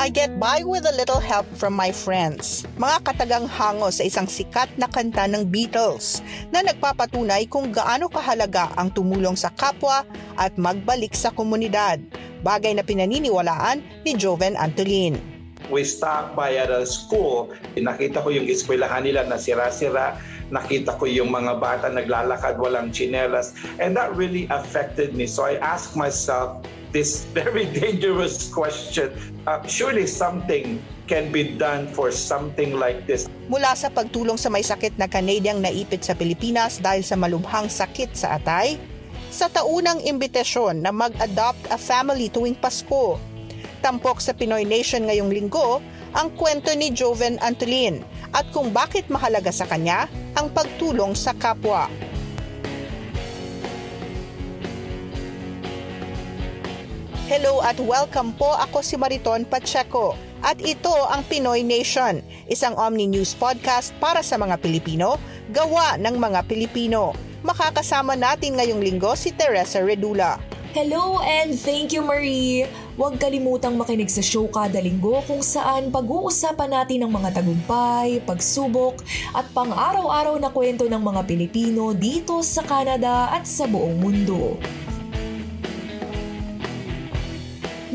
I get by with a little help from my friends. Mga katagang hango sa isang sikat na kanta ng Beatles na nagpapatunay kung gaano kahalaga ang tumulong sa kapwa at magbalik sa komunidad. Bagay na pinaniniwalaan ni Joven Antolin. We stopped by at a school. Nakita ko yung eskwelahan nila na sira-sira. Nakita ko yung mga bata naglalakad walang chinelas. And that really affected me. So I asked myself, this very dangerous question. Uh, surely something can be done for something like this. Mula sa pagtulong sa may sakit na Canadiang naipit sa Pilipinas dahil sa malubhang sakit sa atay, sa taunang imbitasyon na mag-adopt a family tuwing Pasko. Tampok sa Pinoy Nation ngayong linggo ang kwento ni Joven Antolin at kung bakit mahalaga sa kanya ang pagtulong sa kapwa. Hello at welcome po. Ako si Mariton Pacheco. At ito ang Pinoy Nation, isang Omni News podcast para sa mga Pilipino, gawa ng mga Pilipino. Makakasama natin ngayong linggo si Teresa Redula. Hello and thank you Marie! Huwag kalimutang makinig sa show kada linggo kung saan pag-uusapan natin ang mga tagumpay, pagsubok at pang-araw-araw na kwento ng mga Pilipino dito sa Canada at sa buong mundo.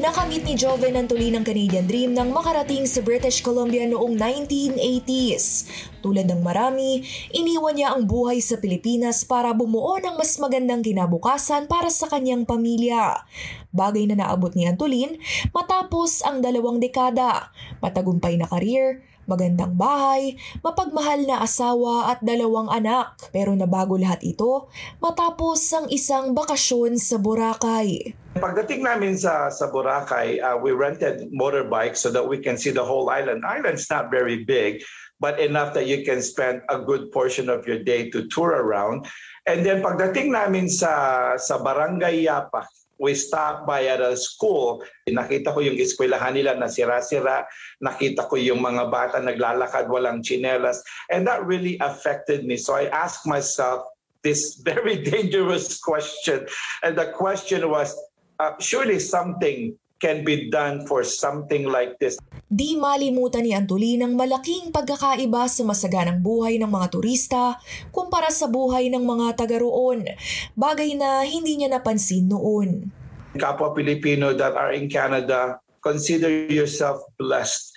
Nakamit ni Joven ang Canadian Dream nang makarating sa British Columbia noong 1980s. Tulad ng marami, iniwan niya ang buhay sa Pilipinas para bumuo ng mas magandang kinabukasan para sa kanyang pamilya. Bagay na naabot ni Antolin matapos ang dalawang dekada, matagumpay na karir, magandang bahay, mapagmahal na asawa at dalawang anak. Pero nabago lahat ito matapos ang isang bakasyon sa Boracay. Pagdating namin sa sa Boracay, uh, we rented motorbikes so that we can see the whole island. Island's not very big, but enough that you can spend a good portion of your day to tour around. And then pagdating namin sa sa Barangay Yapa, we stopped by at a school. Nakita ko yung eskwelahan nila na sira-sira. Nakita ko yung mga bata naglalakad walang chinelas. And that really affected me. So I asked myself this very dangerous question. And the question was, uh, surely something can be done for something like this. Di malimutan ni Antolin ang malaking pagkakaiba sa masaganang buhay ng mga turista kumpara sa buhay ng mga taga roon, bagay na hindi niya napansin noon. Kapwa Pilipino that are in Canada, consider yourself blessed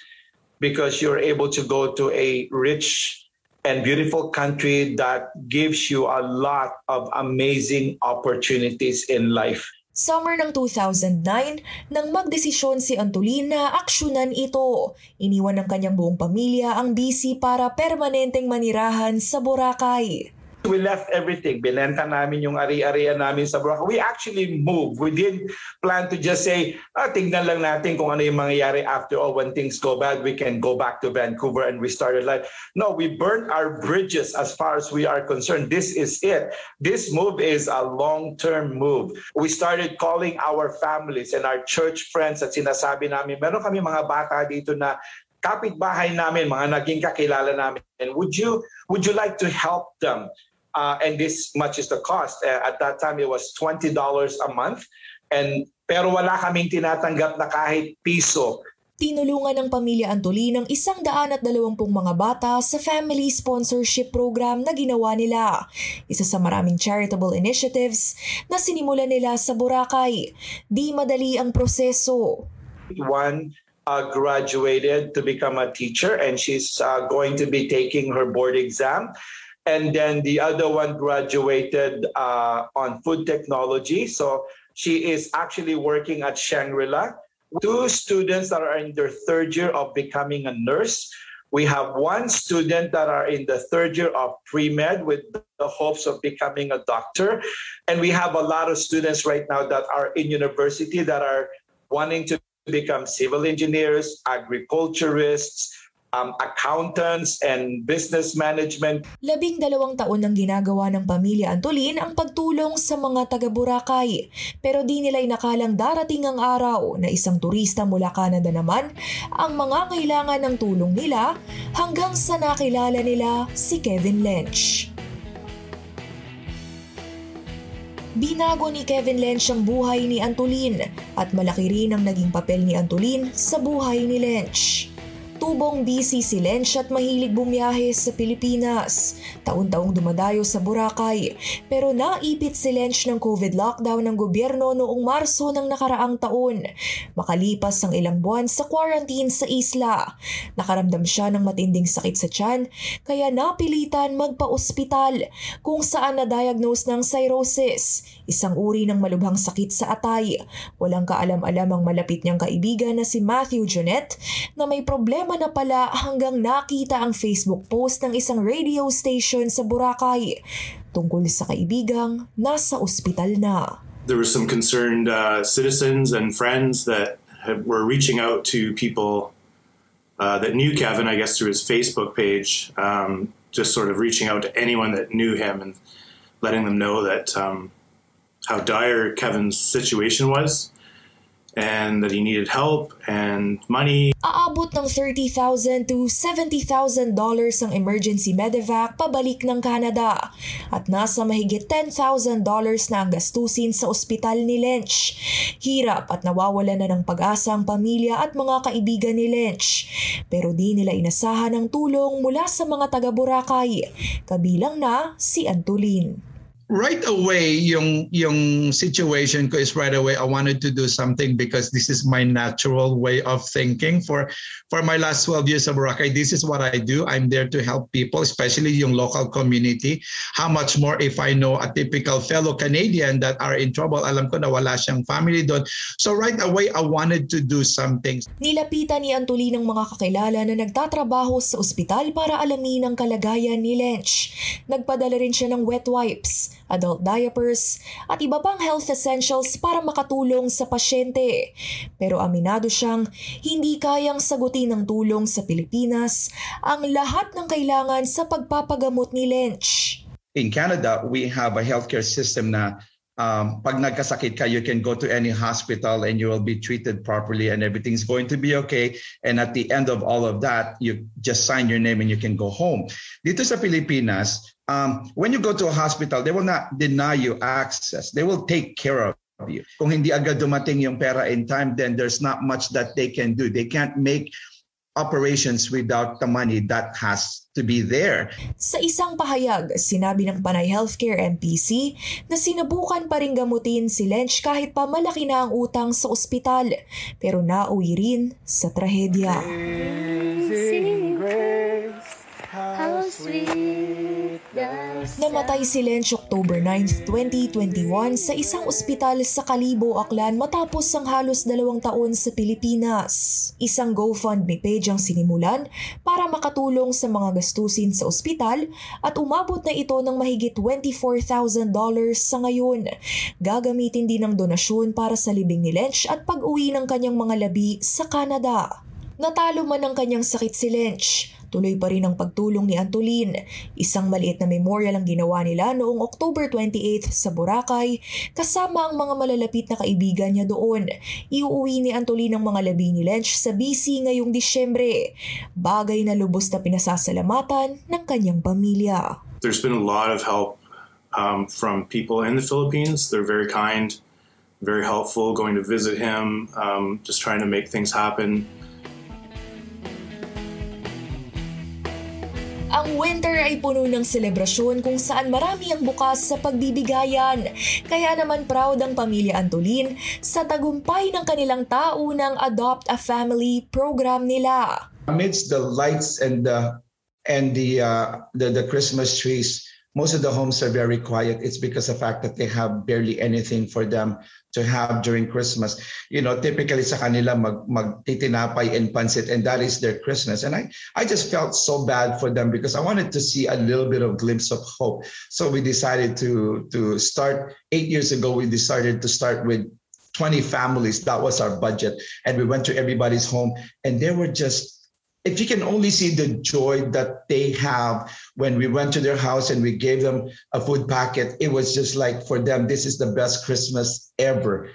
because you're able to go to a rich and beautiful country that gives you a lot of amazing opportunities in life. Summer ng 2009 nang magdesisyon si Antolin na aksyonan ito. Iniwan ng kanyang buong pamilya ang BC para permanenteng manirahan sa Boracay. We left everything. Binenta namin yung ari-arian namin sa Boracay. We actually moved. We didn't plan to just say, ah, tingnan lang natin kung ano yung mangyayari after all. When things go bad, we can go back to Vancouver and restart our life. No, we burned our bridges as far as we are concerned. This is it. This move is a long-term move. We started calling our families and our church friends at sinasabi namin, meron kami mga bata dito na kapitbahay namin, mga naging kakilala namin. Would you would you like to help them? Uh, and this much is the cost. Uh, at that time, it was $20 a month. And, pero wala kaming tinatanggap na kahit piso. Tinulungan ng pamilya Antolin ng isang daan at dalawampung mga bata sa family sponsorship program na ginawa nila. Isa sa maraming charitable initiatives na sinimulan nila sa Boracay. Di madali ang proseso. One uh, graduated to become a teacher and she's uh, going to be taking her board exam. And then the other one graduated uh, on food technology. So she is actually working at Shangri-La. Two students that are in their third year of becoming a nurse. We have one student that are in the third year of pre-med with the hopes of becoming a doctor. And we have a lot of students right now that are in university that are wanting to become civil engineers, agriculturists, um, accountants and business management. Labing dalawang taon nang ginagawa ng pamilya Antolin ang pagtulong sa mga taga Boracay. Pero di nila inakalang darating ang araw na isang turista mula Canada naman ang mga kailangan ng tulong nila hanggang sa nakilala nila si Kevin Lynch. Binago ni Kevin Lynch ang buhay ni Antolin at malaki rin ang naging papel ni Antolin sa buhay ni Lynch. Tubong busy si Lench at mahilig bumiyahe sa Pilipinas. Taon-taong dumadayo sa Boracay. Pero naipit si Lench ng COVID lockdown ng gobyerno noong Marso ng nakaraang taon. Makalipas ang ilang buwan sa quarantine sa isla. Nakaramdam siya ng matinding sakit sa tiyan kaya napilitan magpa-ospital kung saan na-diagnose ng cirrhosis, isang uri ng malubhang sakit sa atay. Walang kaalam-alam ang malapit niyang kaibigan na si Matthew Jonet na may problema Problema na pala hanggang nakita ang Facebook post ng isang radio station sa Boracay tungkol sa kaibigang nasa ospital na. There were some concerned uh, citizens and friends that have, were reaching out to people uh, that knew Kevin, I guess through his Facebook page, um, just sort of reaching out to anyone that knew him and letting them know that um, how dire Kevin's situation was and that he needed help and money. Aabot ng $30,000 to $70,000 ang emergency medevac pabalik ng Canada at nasa mahigit $10,000 na ang gastusin sa ospital ni Lynch. Hirap at nawawala na ng pag-asa ang pamilya at mga kaibigan ni Lynch. Pero di nila inasahan ang tulong mula sa mga taga Boracay, kabilang na si Antolin right away yung yung situation ko is right away I wanted to do something because this is my natural way of thinking for for my last 12 years of Boracay. This is what I do. I'm there to help people especially yung local community. How much more if I know a typical fellow Canadian that are in trouble? Alam ko na wala siyang family doon. So right away I wanted to do something. Nilapitan ni Antoli ng mga kakilala na nagtatrabaho sa ospital para alamin ang kalagayan ni Lench. Nagpadala rin siya ng wet wipes adult diapers, at iba pang health essentials para makatulong sa pasyente. Pero aminado siyang hindi kayang sagutin ng tulong sa Pilipinas ang lahat ng kailangan sa pagpapagamot ni Lynch. In Canada, we have a healthcare system na um, pag nagkasakit ka, you can go to any hospital and you will be treated properly and everything's going to be okay. And at the end of all of that, you just sign your name and you can go home. Dito sa Pilipinas, um, when you go to a hospital, they will not deny you access. They will take care of you. Kung hindi agad dumating yung pera in time, then there's not much that they can do. They can't make operations without the money that has to be there. Sa isang pahayag, sinabi ng Panay Healthcare MPC na sinubukan pa rin gamutin si Lench kahit pa malaki na ang utang sa ospital pero nauwi rin sa trahedya. Amazing grace, how sweet Namatay si Lench October 9, 2021 sa isang ospital sa Kalibo, Aklan matapos ang halos dalawang taon sa Pilipinas. Isang GoFundMe page ang sinimulan para makatulong sa mga gastusin sa ospital at umabot na ito ng mahigit $24,000 sa ngayon. Gagamitin din ng donasyon para sa libing ni Lench at pag-uwi ng kanyang mga labi sa Canada. Natalo man ang kanyang sakit si Lench Tuloy pa rin ang pagtulong ni Antolin. Isang maliit na memorial ang ginawa nila noong October 28 sa Boracay kasama ang mga malalapit na kaibigan niya doon. Iuuwi ni Antolin ang mga labi ni Lench sa BC ngayong Disyembre. Bagay na lubos na pinasasalamatan ng kanyang pamilya. There's been a lot of help um, from people in the Philippines. They're very kind, very helpful, going to visit him, um, just trying to make things happen. Ang winter ay puno ng selebrasyon kung saan marami ang bukas sa pagbibigayan. Kaya naman proud ang pamilya Antolin sa tagumpay ng kanilang taunang Adopt a Family program nila. Amidst the lights and the and the uh, the, the Christmas trees, most of the homes are very quiet. It's because of the fact that they have barely anything for them to have during Christmas. You know, typically sa kanila mag magtitinapay and pansit and that is their Christmas. And I I just felt so bad for them because I wanted to see a little bit of glimpse of hope. So we decided to to start 8 years ago we decided to start with 20 families. That was our budget. And we went to everybody's home and they were just if you can only see the joy that they have when we went to their house and we gave them a food packet, it was just like for them, this is the best Christmas ever.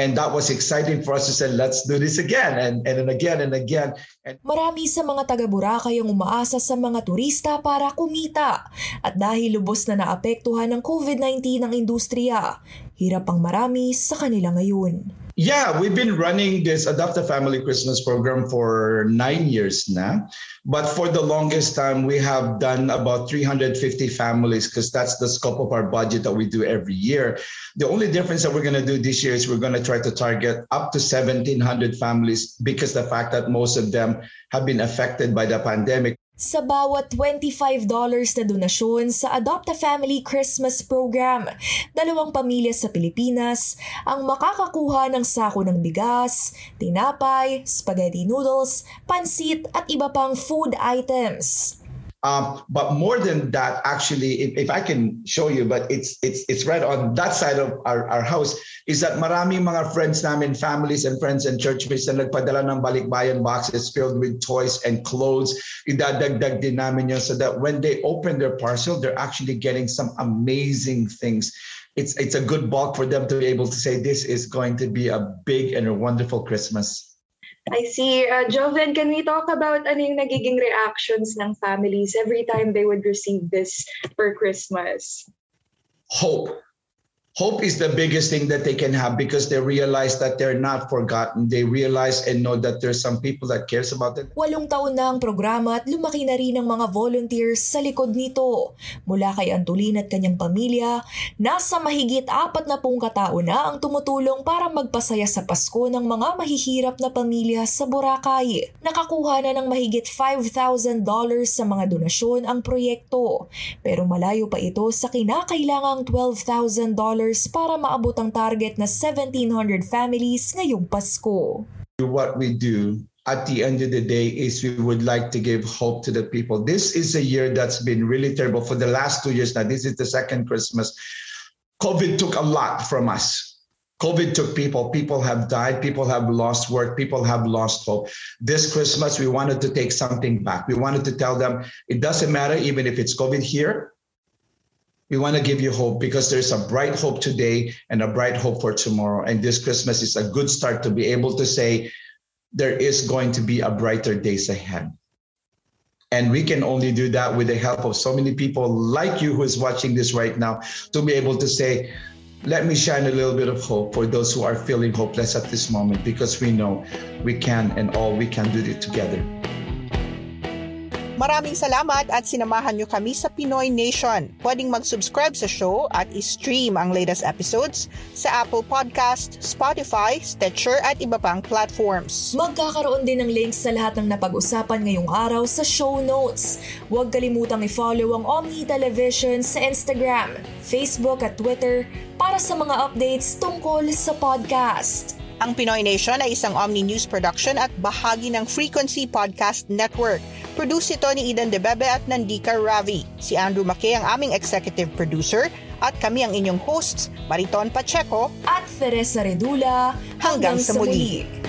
And that was exciting for us to say, let's do this again and, and then again and again. And Marami sa mga taga Boracay ang umaasa sa mga turista para kumita. At dahil lubos na naapektuhan ng COVID-19 ang industriya, hirap ang marami sa kanila ngayon. Yeah, we've been running this Adopt a Family Christmas program for nine years now. But for the longest time, we have done about 350 families because that's the scope of our budget that we do every year. The only difference that we're going to do this year is we're going to try to target up to 1,700 families because the fact that most of them have been affected by the pandemic. Sa bawat $25 na donasyon sa Adopt a Family Christmas Program, dalawang pamilya sa Pilipinas ang makakakuha ng sako ng bigas, tinapay, spaghetti noodles, pansit at iba pang food items. Um, but more than that, actually, if, if I can show you, but it's it's it's right on that side of our, our house, is that maraming mga friends namin, families and friends and church mates na nagpadala ng balikbayan boxes filled with toys and clothes. Idadagdag din namin yun so that when they open their parcel, they're actually getting some amazing things. It's it's a good bulk for them to be able to say this is going to be a big and a wonderful Christmas. I see. Uh, Joven, can we talk about ano yung nagiging reactions ng families every time they would receive this for Christmas? hope. Hope is the biggest thing that they can have because they realize that they're not forgotten. They realize and know that there's some people that cares about them. Walong taon na ang programa at lumaki na rin ang mga volunteers sa likod nito. Mula kay Antolin at kanyang pamilya, nasa mahigit apat na pong katao na ang tumutulong para magpasaya sa Pasko ng mga mahihirap na pamilya sa Boracay. Nakakuha na ng mahigit $5,000 sa mga donasyon ang proyekto. Pero malayo pa ito sa kinakailangang $12,000 para maabot ang target na 1,700 families ngayong Pasko. What we do at the end of the day is we would like to give hope to the people. This is a year that's been really terrible for the last two years now. This is the second Christmas. COVID took a lot from us. COVID took people. People have died. People have lost work. People have lost hope. This Christmas, we wanted to take something back. We wanted to tell them it doesn't matter, even if it's COVID here, we want to give you hope because there's a bright hope today and a bright hope for tomorrow. And this Christmas is a good start to be able to say there is going to be a brighter days ahead. And we can only do that with the help of so many people like you who is watching this right now to be able to say, let me shine a little bit of hope for those who are feeling hopeless at this moment because we know we can and all we can do it together. Maraming salamat at sinamahan nyo kami sa Pinoy Nation. Pwedeng mag-subscribe sa show at i-stream ang latest episodes sa Apple Podcast, Spotify, Stitcher at iba pang platforms. Magkakaroon din ng links sa lahat ng napag-usapan ngayong araw sa show notes. Huwag kalimutang i-follow ang Omni Television sa Instagram, Facebook at Twitter para sa mga updates tungkol sa podcast. Ang Pinoy Nation ay isang Omni News production at bahagi ng Frequency Podcast Network. Produce ito ni Eden Debebe at Nandika Ravi. Si Andrew Mackay ang aming executive producer at kami ang inyong hosts, Mariton Pacheco At Teresa Redula, Hanggang sa muli.